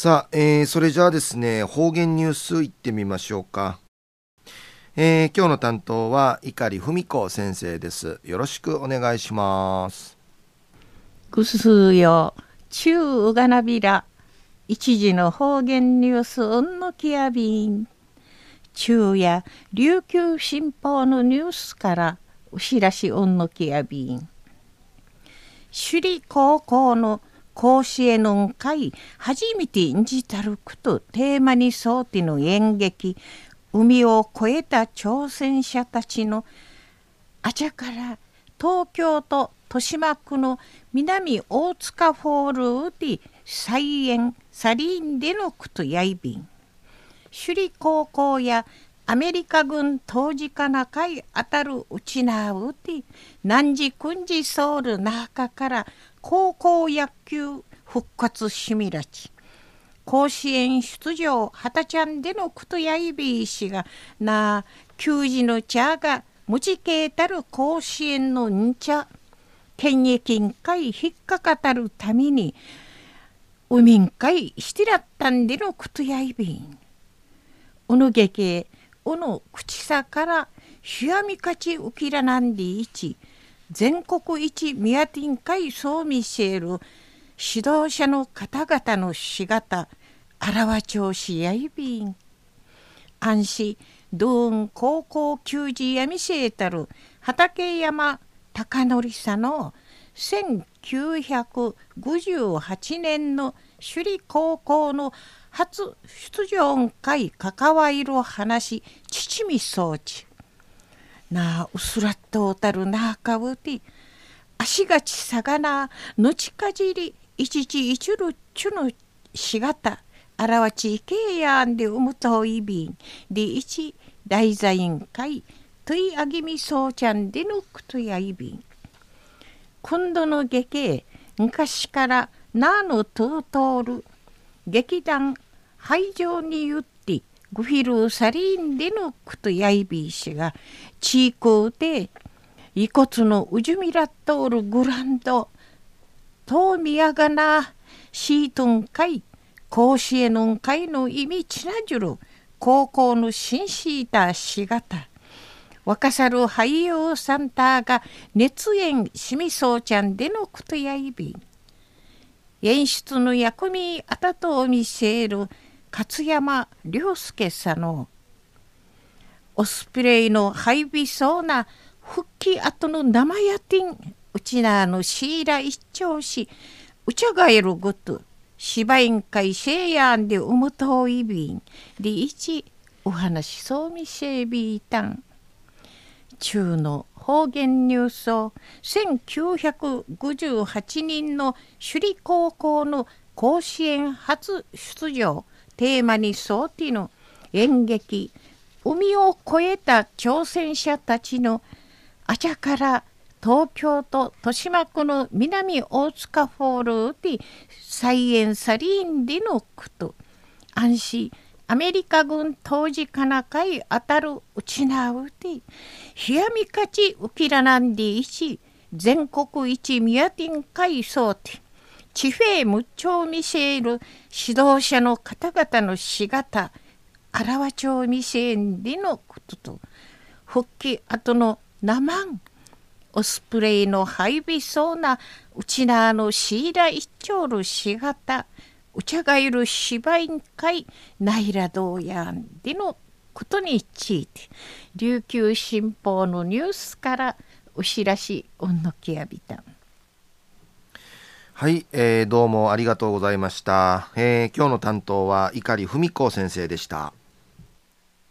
さあ、えー、それじゃあですね、方言ニュースいってみましょうか。えー、今日の担当は碇文子先生です。よろしくお願いします。ぐすよ、中うがなびら、一時の方言ニュースうんのきやびん。中や琉球新報のニュースからお知らしうんのきやびん。首里高校の甲子園の会初めて演じたることテーマに沿っての演劇海を越えた挑戦者たちのあちゃから東京都豊島区の南大塚フォールで菜園サリンでのことやいびん。首里高校やアメリカ軍当時かな会当たるうちなうて何時君時ソウル中から高校野球復活しみらち甲子園出場はたちゃんでのことやいびいしがなあ球児の茶が無事形たる甲子園のん茶権益ん会引っかかたるために海ん会してらったんでのことやいびん。うぬげけうぬ口さからひやみかちうきらなんでいち全国一宮ン会総見せる指導者の方々のしがた荒和町市やいびん。安市ドーン高校球児やみせえたる畠山貴則さの1958年の首里高校の初出場会関わりる話父見装置なあうすらっとたるなあかうて足がちさがなのちかじりいちちいちるちゅのしがたあらわちいけやんでうむといびん。でいち大座員会といあぎみそうちゃんでぬくとやいびん。今度の下系昔からなのとうとおる。劇団廃場に言ってグフィルサリンでのくとやいびいしが地域で遺骨のうじみらっとおるグランドとみやがなシートン会甲子園の会の意味ちなじゅる高校の紳士いたしがた。若さる俳優サンターが熱演しみそうちゃんでのことやいび演出の役にあたとを見せる勝山良介さんのオスプレイの配備そうな復帰後の生やてんうちなのシーラ一丁しうちゃがえるごと芝居会シェやんでうむといびん。でいちお話そうみせびいたん。中の方言ニュースを1958人の首里高校の甲子園初出場テーマに沿っての演劇。海を越えた挑戦者たちのあちゃから東京都豊島区の南大塚フォールで菜園サリーンでのこと。安心。アメリカ軍当時かなかい当たるうちなうで冷やみかちうきらなんでいし全国一宮店会そうて地平無調見せる指導者の方々のしがた荒和町見せんでのことと復帰後の生んオスプレイの配備そうなうちなのシーラ一丁るしがたお茶がいる芝居会ナイラ道やんでのことについて琉球新報のニュースからお知らしおんのきやびた。んはい、えー、どうもありがとうございました、えー、今日の担当は碇文子先生でした。